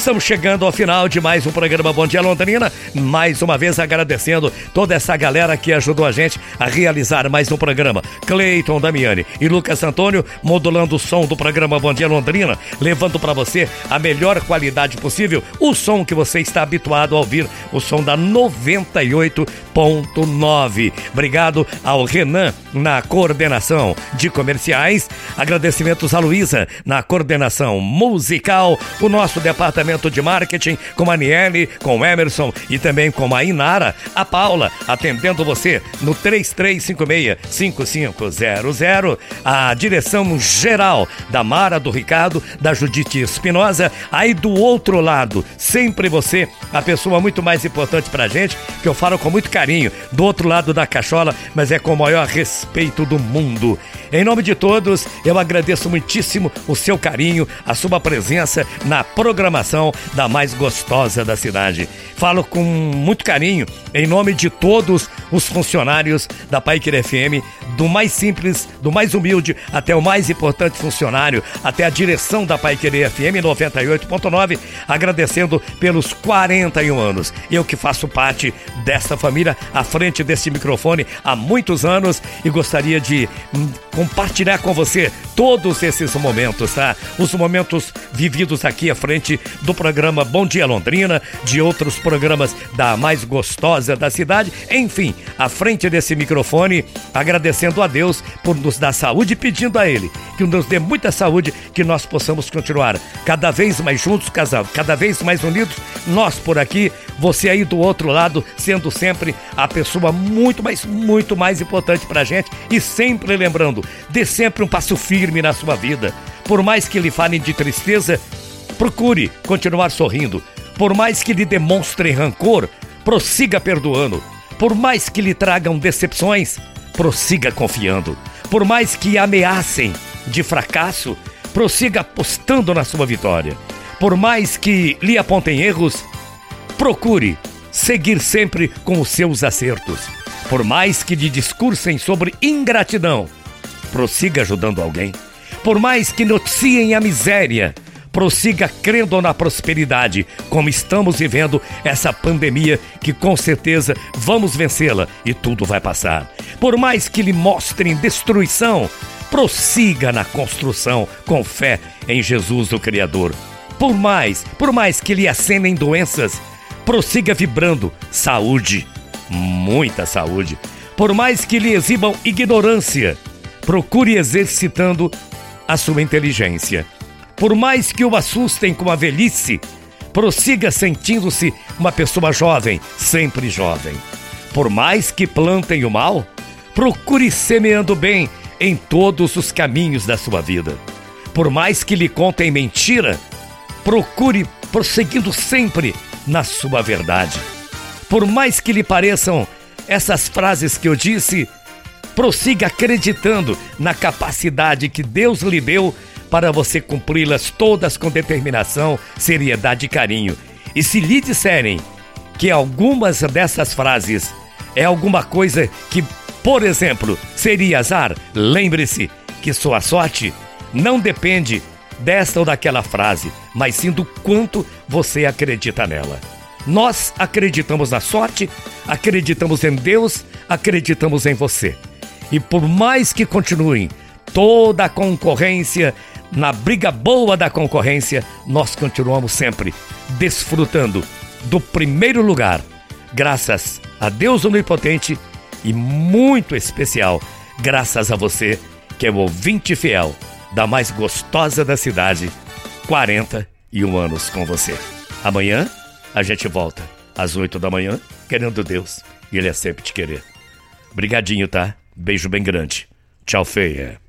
Estamos chegando ao final de mais um programa Bom Dia Londrina. Mais uma vez agradecendo toda essa galera que ajudou a gente a realizar mais um programa. Cleiton Damiani e Lucas Antônio modulando o som do programa Bom Dia Londrina, levando para você a melhor qualidade possível, o som que você está habituado a ouvir, o som da 98.9. Obrigado ao Renan na coordenação de comerciais. Agradecimentos a Luísa na coordenação musical, o nosso departamento de marketing com a Niele, com o Emerson e também com a Inara, a Paula, atendendo você no 3356-5500, a direção geral da Mara, do Ricardo, da Judite Espinosa, aí do outro lado, sempre você, a pessoa muito mais importante pra gente, que eu falo com muito carinho, do outro lado da cachola, mas é com o maior respeito do mundo. Em nome de todos, eu agradeço muitíssimo o seu carinho, a sua presença na programação da mais gostosa da cidade. Falo com muito carinho, em nome de todos os funcionários da Paiquer FM, do mais simples, do mais humilde até o mais importante funcionário, até a direção da Paiquer FM 98.9, agradecendo pelos 41 anos. Eu que faço parte dessa família à frente desse microfone há muitos anos e gostaria de hum, compartilhar com você todos esses momentos, tá? Os momentos vividos aqui à frente do programa Bom Dia Londrina, de outros programas da mais gostosa da cidade, enfim, à frente desse microfone, agradecendo a Deus por nos dar saúde e pedindo a Ele que nos dê muita saúde, que nós possamos continuar cada vez mais juntos, cada vez mais unidos, nós por aqui, você aí do outro lado, sendo sempre a pessoa muito, mais, muito mais importante pra gente. E sempre lembrando, dê sempre um passo firme na sua vida. Por mais que lhe falem de tristeza, procure continuar sorrindo. Por mais que lhe demonstrem rancor, prossiga perdoando. Por mais que lhe tragam decepções, prossiga confiando. Por mais que ameacem de fracasso, prossiga apostando na sua vitória. Por mais que lhe apontem erros, procure seguir sempre com os seus acertos. Por mais que lhe discursem sobre ingratidão, prossiga ajudando alguém. Por mais que noticiem a miséria, prossiga crendo na prosperidade, como estamos vivendo essa pandemia que com certeza vamos vencê-la e tudo vai passar. Por mais que lhe mostrem destruição, prossiga na construção com fé em Jesus o Criador. Por mais, por mais que lhe acenem doenças, prossiga vibrando saúde, muita saúde. Por mais que lhe exibam ignorância, procure exercitando a sua inteligência. Por mais que o assustem com a velhice, prossiga sentindo-se uma pessoa jovem, sempre jovem. Por mais que plantem o mal, procure semeando bem em todos os caminhos da sua vida. Por mais que lhe contem mentira, procure prosseguindo sempre na sua verdade. Por mais que lhe pareçam essas frases que eu disse, prossiga acreditando na capacidade que Deus lhe deu para você cumpri-las todas com determinação, seriedade e carinho. E se lhe disserem que algumas dessas frases é alguma coisa que, por exemplo, seria azar, lembre-se que sua sorte não depende desta ou daquela frase, mas sim do quanto você acredita nela. Nós acreditamos na sorte, acreditamos em Deus, acreditamos em você. E por mais que continuem toda a concorrência, na briga boa da concorrência, nós continuamos sempre desfrutando do primeiro lugar, graças a Deus Onipotente e muito especial, graças a você que é o ouvinte fiel da mais gostosa da cidade, 41 anos com você. Amanhã a gente volta às 8 da manhã, querendo Deus, e Ele é sempre te querer. Brigadinho, tá? Beijo bem grande. Tchau, feia.